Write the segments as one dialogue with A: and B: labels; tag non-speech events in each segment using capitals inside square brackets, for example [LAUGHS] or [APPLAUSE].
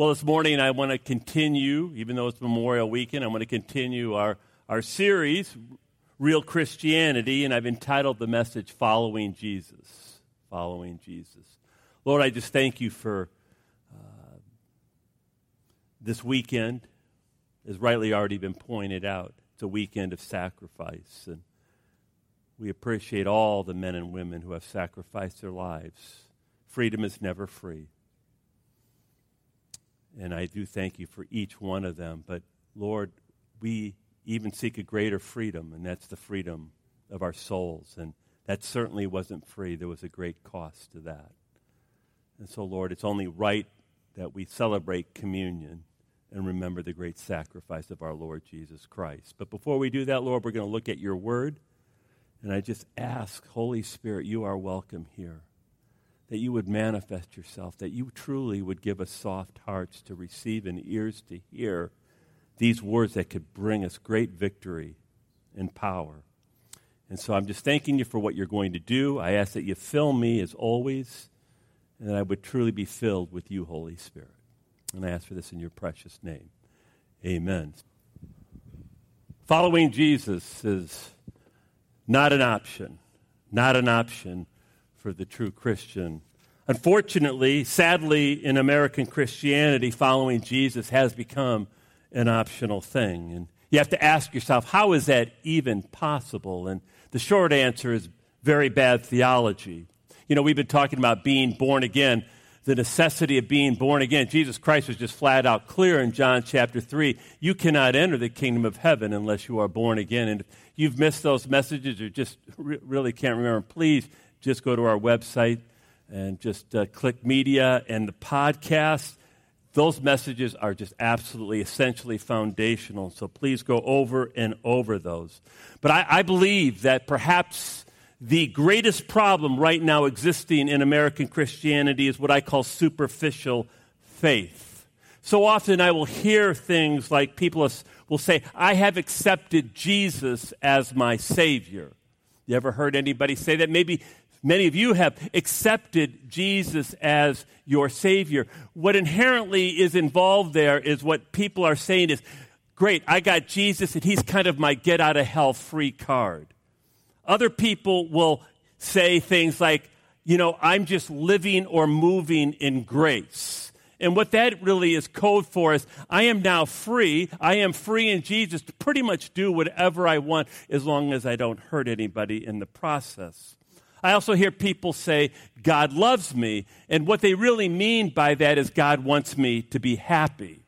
A: Well, this morning I want to continue, even though it's Memorial Weekend, I want to continue our, our series, Real Christianity, and I've entitled the message Following Jesus. Following Jesus. Lord, I just thank you for uh, this weekend, as rightly already been pointed out. It's a weekend of sacrifice, and we appreciate all the men and women who have sacrificed their lives. Freedom is never free. And I do thank you for each one of them. But Lord, we even seek a greater freedom, and that's the freedom of our souls. And that certainly wasn't free, there was a great cost to that. And so, Lord, it's only right that we celebrate communion and remember the great sacrifice of our Lord Jesus Christ. But before we do that, Lord, we're going to look at your word. And I just ask, Holy Spirit, you are welcome here that you would manifest yourself, that you truly would give us soft hearts to receive and ears to hear these words that could bring us great victory and power. And so I'm just thanking you for what you're going to do. I ask that you fill me as always, and that I would truly be filled with you, Holy Spirit. And I ask for this in your precious name. Amen. Following Jesus is not an option, not an option for the true Christian. Unfortunately, sadly, in American Christianity, following Jesus has become an optional thing. And you have to ask yourself, how is that even possible? And the short answer is very bad theology. You know, we've been talking about being born again, the necessity of being born again. Jesus Christ was just flat out clear in John chapter 3. You cannot enter the kingdom of heaven unless you are born again. And if you've missed those messages or just re- really can't remember, please just go to our website and just uh, click media and the podcast. Those messages are just absolutely, essentially foundational. So please go over and over those. But I, I believe that perhaps the greatest problem right now existing in American Christianity is what I call superficial faith. So often I will hear things like people will say, I have accepted Jesus as my Savior. You ever heard anybody say that? Maybe Many of you have accepted Jesus as your Savior. What inherently is involved there is what people are saying is, great, I got Jesus and he's kind of my get out of hell free card. Other people will say things like, you know, I'm just living or moving in grace. And what that really is code for is I am now free. I am free in Jesus to pretty much do whatever I want as long as I don't hurt anybody in the process. I also hear people say, God loves me. And what they really mean by that is God wants me to be happy.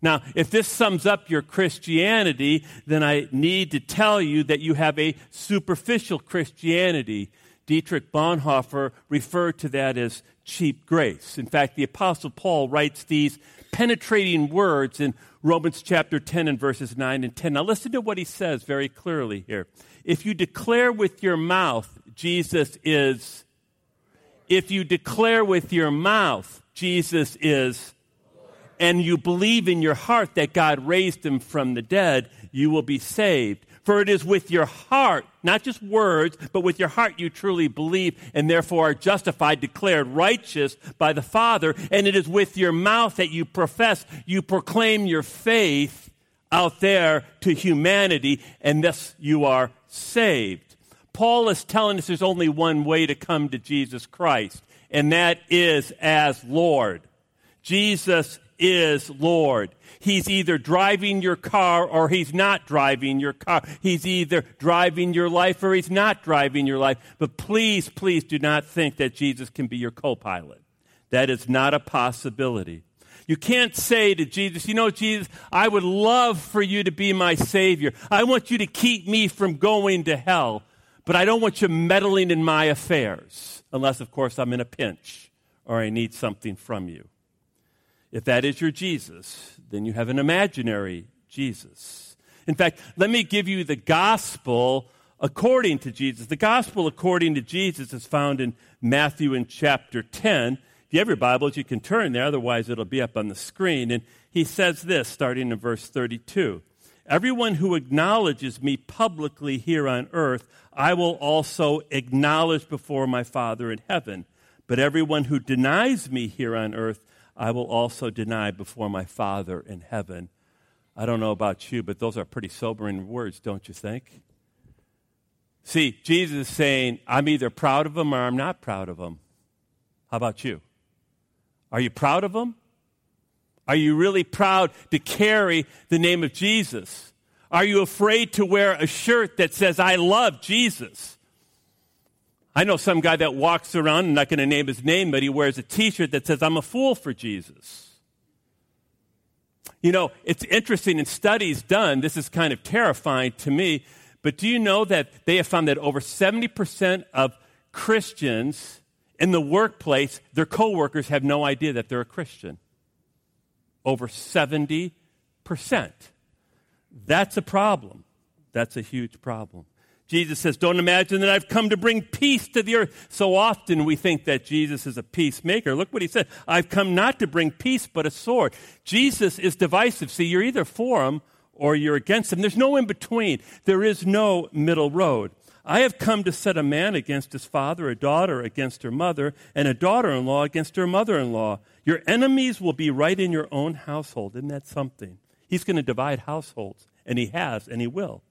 A: Now, if this sums up your Christianity, then I need to tell you that you have a superficial Christianity. Dietrich Bonhoeffer referred to that as cheap grace. In fact, the Apostle Paul writes these penetrating words in Romans chapter 10 and verses 9 and 10. Now, listen to what he says very clearly here. If you declare with your mouth Jesus is, if you declare with your mouth Jesus is, and you believe in your heart that God raised him from the dead, you will be saved. For it is with your heart, not just words, but with your heart you truly believe and therefore are justified, declared righteous by the Father. And it is with your mouth that you profess, you proclaim your faith out there to humanity, and thus you are saved. Paul is telling us there's only one way to come to Jesus Christ, and that is as Lord. Jesus is Lord. He's either driving your car or he's not driving your car. He's either driving your life or he's not driving your life. But please, please do not think that Jesus can be your co pilot. That is not a possibility. You can't say to Jesus, you know, Jesus, I would love for you to be my Savior. I want you to keep me from going to hell but I don't want you meddling in my affairs, unless, of course, I'm in a pinch or I need something from you. If that is your Jesus, then you have an imaginary Jesus. In fact, let me give you the gospel according to Jesus. The gospel according to Jesus is found in Matthew in chapter 10. If you have your Bibles, you can turn there, otherwise, it'll be up on the screen. And he says this, starting in verse 32. Everyone who acknowledges me publicly here on earth, I will also acknowledge before my Father in heaven. But everyone who denies me here on earth, I will also deny before my Father in heaven. I don't know about you, but those are pretty sobering words, don't you think? See, Jesus is saying, I'm either proud of them or I'm not proud of them. How about you? Are you proud of him? Are you really proud to carry the name of Jesus? Are you afraid to wear a shirt that says, I love Jesus? I know some guy that walks around, I'm not going to name his name, but he wears a t shirt that says, I'm a fool for Jesus. You know, it's interesting in studies done, this is kind of terrifying to me, but do you know that they have found that over 70% of Christians in the workplace, their coworkers have no idea that they're a Christian? Over 70%. That's a problem. That's a huge problem. Jesus says, Don't imagine that I've come to bring peace to the earth. So often we think that Jesus is a peacemaker. Look what he said I've come not to bring peace, but a sword. Jesus is divisive. See, you're either for him or you're against him. There's no in between, there is no middle road. I have come to set a man against his father, a daughter against her mother, and a daughter in law against her mother in law. Your enemies will be right in your own household. Isn't that something? He's going to divide households, and he has, and he will.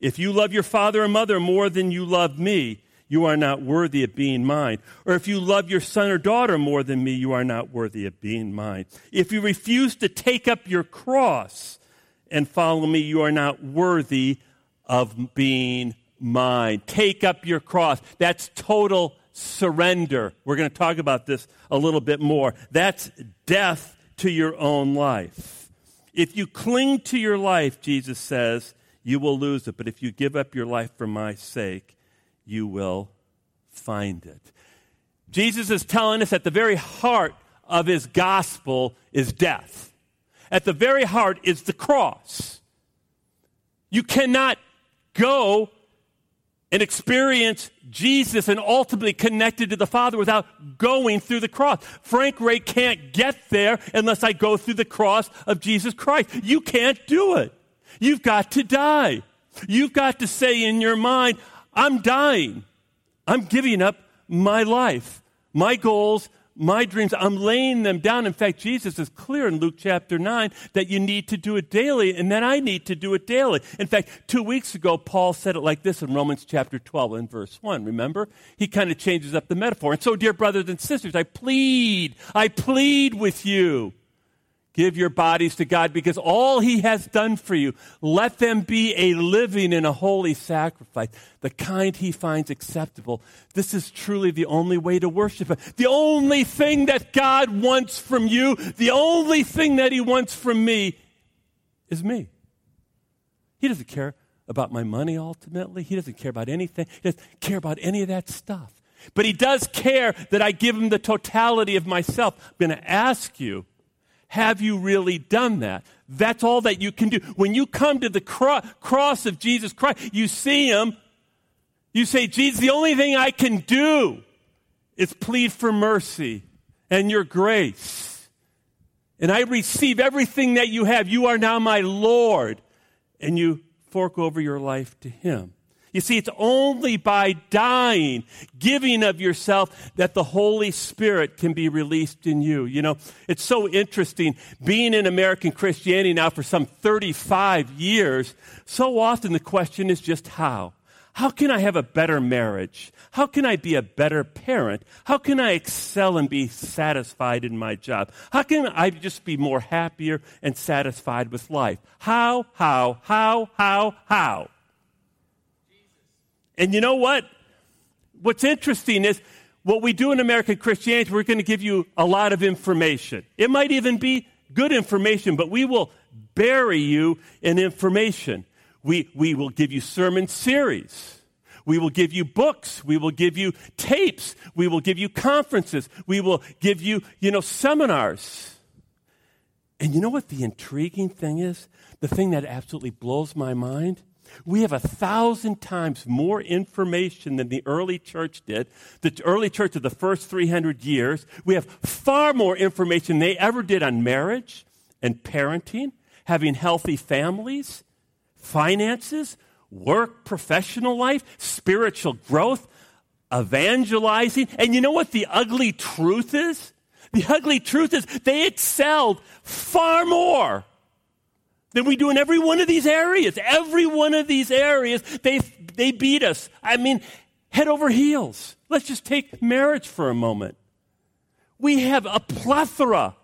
A: If you love your father or mother more than you love me, you are not worthy of being mine. Or if you love your son or daughter more than me, you are not worthy of being mine. If you refuse to take up your cross and follow me, you are not worthy of being mine. Take up your cross. That's total surrender. We're going to talk about this a little bit more. That's death to your own life. If you cling to your life, Jesus says, you will lose it. But if you give up your life for my sake, you will find it. Jesus is telling us at the very heart of his gospel is death. At the very heart is the cross. You cannot go and experience Jesus and ultimately connected to the Father without going through the cross. Frank Ray can't get there unless I go through the cross of Jesus Christ. You can't do it. You've got to die. You've got to say in your mind, I'm dying. I'm giving up my life, my goals, my dreams, I'm laying them down. In fact, Jesus is clear in Luke chapter 9 that you need to do it daily and that I need to do it daily. In fact, two weeks ago, Paul said it like this in Romans chapter 12 and verse 1. Remember? He kind of changes up the metaphor. And so, dear brothers and sisters, I plead, I plead with you Give your bodies to God because all He has done for you, let them be a living and a holy sacrifice, the kind He finds acceptable. This is truly the only way to worship Him. The only thing that God wants from you, the only thing that He wants from me is me. He doesn't care about my money ultimately, He doesn't care about anything, He doesn't care about any of that stuff. But He does care that I give Him the totality of myself. I'm going to ask you have you really done that? That's all that you can do. When you come to the cro- cross of Jesus Christ, you see him, you say, Jesus, the only thing I can do is plead for mercy and your grace. And I receive everything that you have. You are now my Lord. And you fork over your life to him. You see, it's only by dying, giving of yourself, that the Holy Spirit can be released in you. You know, it's so interesting being in American Christianity now for some 35 years. So often the question is just how? How can I have a better marriage? How can I be a better parent? How can I excel and be satisfied in my job? How can I just be more happier and satisfied with life? How, how, how, how, how? And you know what? What's interesting is what we do in American Christianity, we're going to give you a lot of information. It might even be good information, but we will bury you in information. We, we will give you sermon series. We will give you books. We will give you tapes. We will give you conferences. We will give you, you know, seminars. And you know what the intriguing thing is? The thing that absolutely blows my mind? We have a thousand times more information than the early church did. The early church of the first 300 years, we have far more information they ever did on marriage and parenting, having healthy families, finances, work, professional life, spiritual growth, evangelizing. And you know what the ugly truth is? The ugly truth is they excelled far more than we do in every one of these areas. Every one of these areas, they, they beat us. I mean, head over heels. Let's just take marriage for a moment. We have a plethora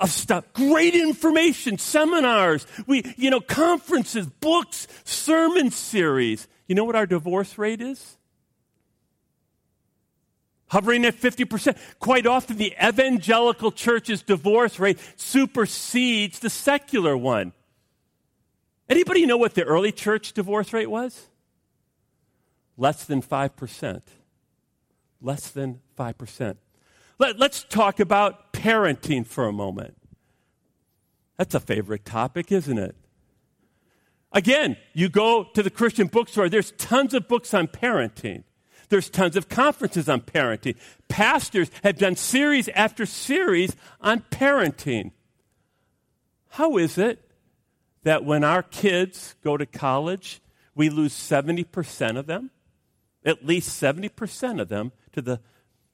A: of stuff, great information, seminars, we, you know, conferences, books, sermon series. You know what our divorce rate is? Hovering at 50%. Quite often, the evangelical church's divorce rate supersedes the secular one. Anybody know what the early church divorce rate was? Less than 5%. Less than 5%. Let, us talk about parenting for a moment. That's a favorite topic, isn't it? Again, you go to the Christian bookstore, there's tons of books on parenting. There's tons of conferences on parenting. Pastors have done series after series on parenting. How is it that when our kids go to college, we lose 70% of them? At least 70% of them to the,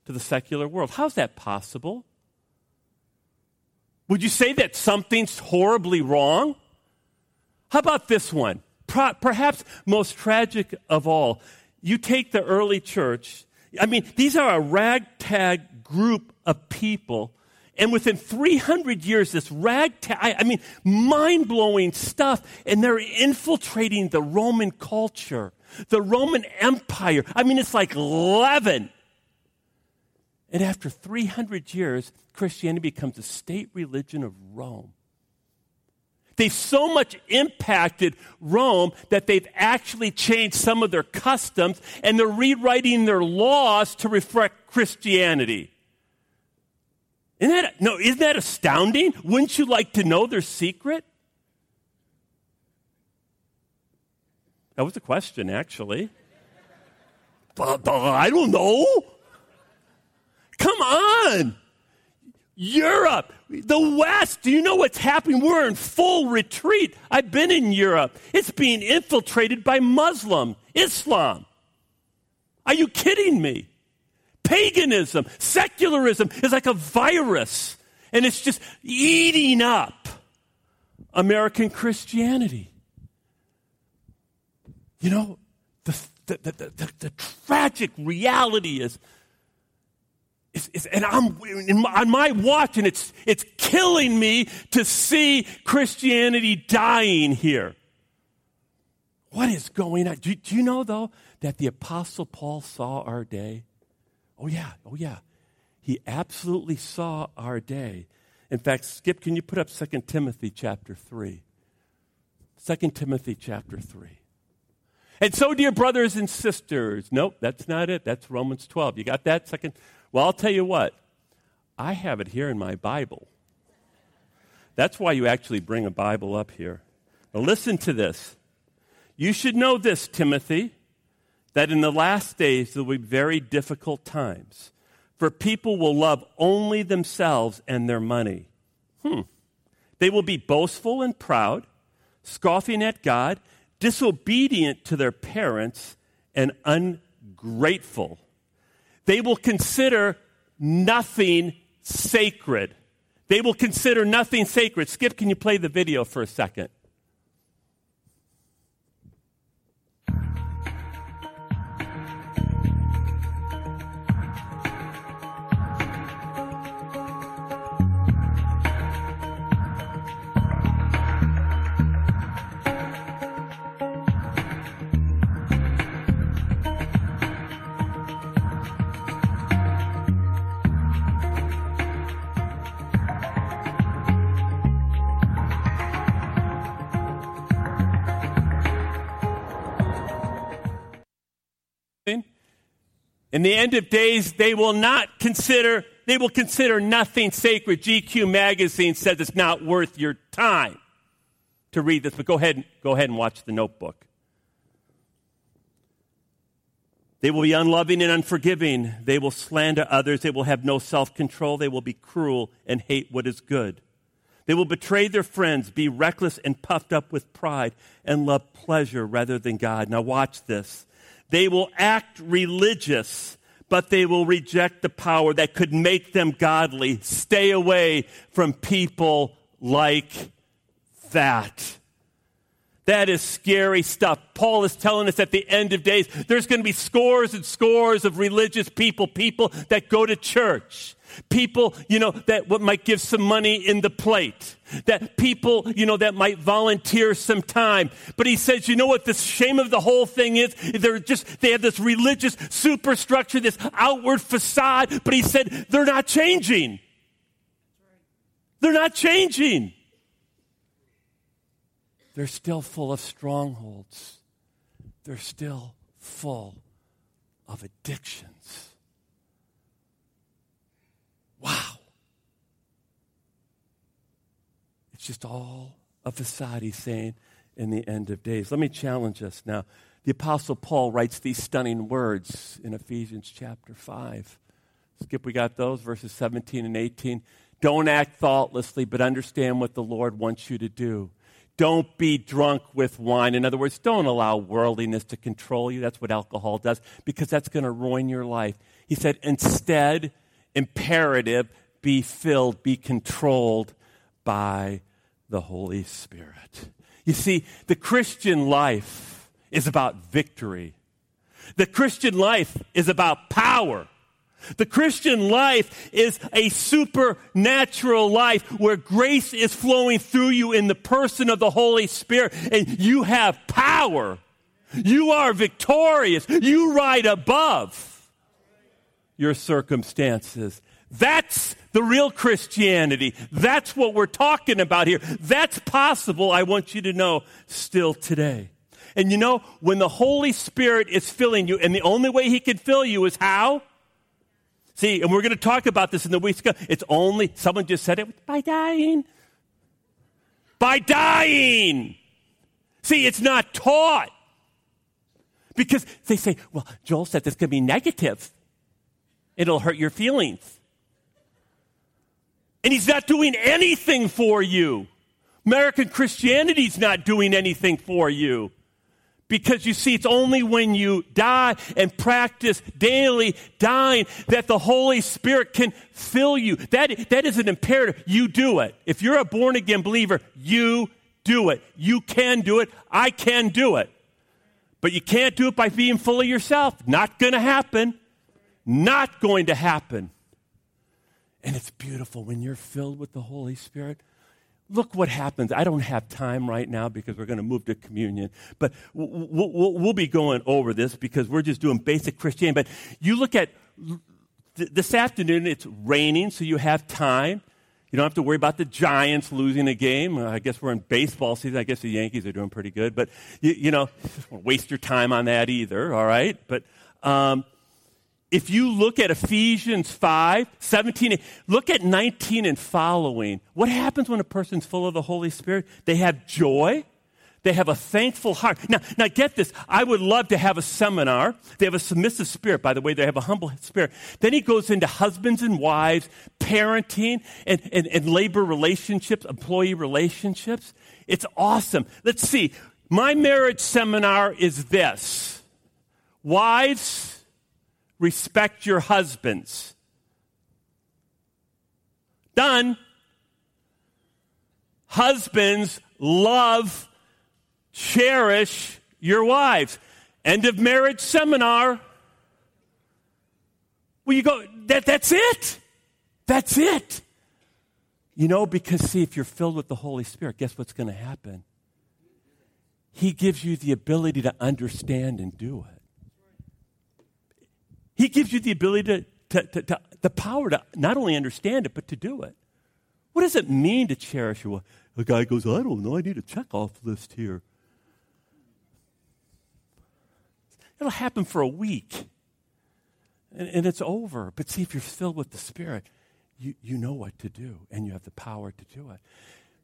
A: to the secular world. How's that possible? Would you say that something's horribly wrong? How about this one? Perhaps most tragic of all you take the early church, I mean, these are a ragtag group of people. And within 300 years, this ragtag, I mean, mind blowing stuff, and they're infiltrating the Roman culture, the Roman Empire. I mean, it's like leaven. And after 300 years, Christianity becomes the state religion of Rome. They've so much impacted Rome that they've actually changed some of their customs and they're rewriting their laws to reflect Christianity. Isn't that, no, isn't that astounding? Wouldn't you like to know their secret? That was a question, actually. I don't know. Come on. Europe, the West. Do you know what's happening? We're in full retreat. I've been in Europe. It's being infiltrated by Muslim, Islam. Are you kidding me? Paganism, secularism is like a virus, and it's just eating up American Christianity. You know, the, the, the, the, tragic reality is it's, it's, and I'm my, on my watch, and it's, it's killing me to see Christianity dying here. What is going on? Do, do you know, though, that the Apostle Paul saw our day? Oh, yeah, oh, yeah. He absolutely saw our day. In fact, Skip, can you put up 2 Timothy chapter 3? 2 Timothy chapter 3. And so, dear brothers and sisters, nope, that's not it. That's Romans 12. You got that? Second well, I'll tell you what, I have it here in my Bible. That's why you actually bring a Bible up here. Now, listen to this. You should know this, Timothy, that in the last days there will be very difficult times, for people will love only themselves and their money. Hmm. They will be boastful and proud, scoffing at God, disobedient to their parents, and ungrateful they will consider nothing sacred. They will consider nothing sacred. Skip, can you play the video for a second? In the end of days, they will not consider, they will consider nothing sacred. GQ magazine says it's not worth your time to read this, but go ahead, go ahead and watch the notebook. They will be unloving and unforgiving. They will slander others. They will have no self control. They will be cruel and hate what is good. They will betray their friends, be reckless and puffed up with pride, and love pleasure rather than God. Now, watch this. They will act religious, but they will reject the power that could make them godly. Stay away from people like that. That is scary stuff. Paul is telling us at the end of days, there's going to be scores and scores of religious people, people that go to church. People, you know, that what might give some money in the plate. That people, you know, that might volunteer some time. But he says, you know what the shame of the whole thing is? They're just, they have this religious superstructure, this outward facade, but he said, they're not changing. They're not changing. They're still full of strongholds. They're still full of addictions. Wow. It's just all a facade, he's saying, in the end of days. Let me challenge us now. The Apostle Paul writes these stunning words in Ephesians chapter 5. Skip, we got those, verses 17 and 18. Don't act thoughtlessly, but understand what the Lord wants you to do. Don't be drunk with wine. In other words, don't allow worldliness to control you. That's what alcohol does, because that's going to ruin your life. He said, instead, imperative be filled, be controlled by the Holy Spirit. You see, the Christian life is about victory. The Christian life is about power. The Christian life is a supernatural life where grace is flowing through you in the person of the Holy Spirit and you have power. You are victorious. You ride above your circumstances. That's the real Christianity. That's what we're talking about here. That's possible, I want you to know, still today. And you know, when the Holy Spirit is filling you, and the only way He can fill you is how? See, and we're going to talk about this in the weeks to come. It's only, someone just said it, by dying. By dying. See, it's not taught. Because they say, well, Joel said this could be negative. It'll hurt your feelings. And he's not doing anything for you. American Christianity's not doing anything for you. Because you see, it's only when you die and practice daily dying that the Holy Spirit can fill you. That, that is an imperative. You do it. If you're a born again believer, you do it. You can do it. I can do it. But you can't do it by being full of yourself. Not going to happen not going to happen. And it's beautiful when you're filled with the Holy Spirit. Look what happens. I don't have time right now because we're going to move to communion, but we'll, be going over this because we're just doing basic Christianity. But you look at this afternoon, it's raining, so you have time. You don't have to worry about the Giants losing a game. I guess we're in baseball season. I guess the Yankees are doing pretty good, but you, you know, [LAUGHS] waste your time on that either. All right, but um, if you look at Ephesians 5, 17, look at 19 and following. What happens when a person's full of the Holy Spirit? They have joy. They have a thankful heart. Now, now get this. I would love to have a seminar. They have a submissive spirit, by the way. They have a humble spirit. Then he goes into husbands and wives, parenting and, and, and labor relationships, employee relationships. It's awesome. Let's see. My marriage seminar is this. Wives, respect your husbands. Done. Husbands, love, cherish your wives. End of marriage seminar. Well, you go, that, that's it. That's it. You know, because see, if you're filled with the Holy Spirit, guess what's going to happen? He gives you the ability to understand and do it. He gives you the ability to, to, to, to, the power to not only understand it, but to do it. What does it mean to cherish your? A guy goes, I don't know, I need a check-off list here. It'll happen for a week. And, and, it's over. But see, if you're filled with the Spirit, you, you know what to do, and you have the power to do it.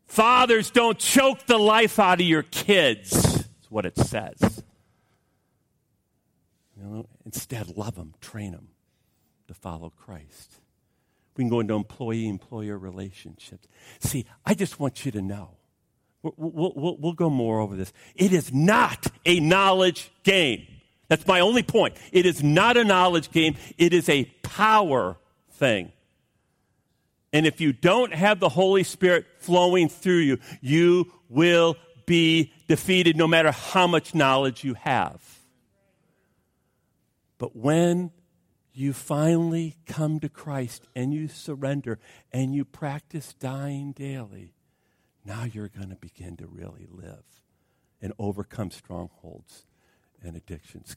A: Fathers, don't choke the life out of your kids. That's what it says. You know, instead, love them, train them to follow Christ. We can go into employee employer relationships. See, I just want you to know. We'll, we'll, we'll, we'll, go more over this. It is not a knowledge game. That's my only point. It is not a knowledge game, it is a power thing. And if you don't have the Holy Spirit flowing through you, you will be defeated no matter how much knowledge you have. But when you finally come to Christ and you surrender and you practice dying daily, now you're going to begin to really live and overcome strongholds and addictions.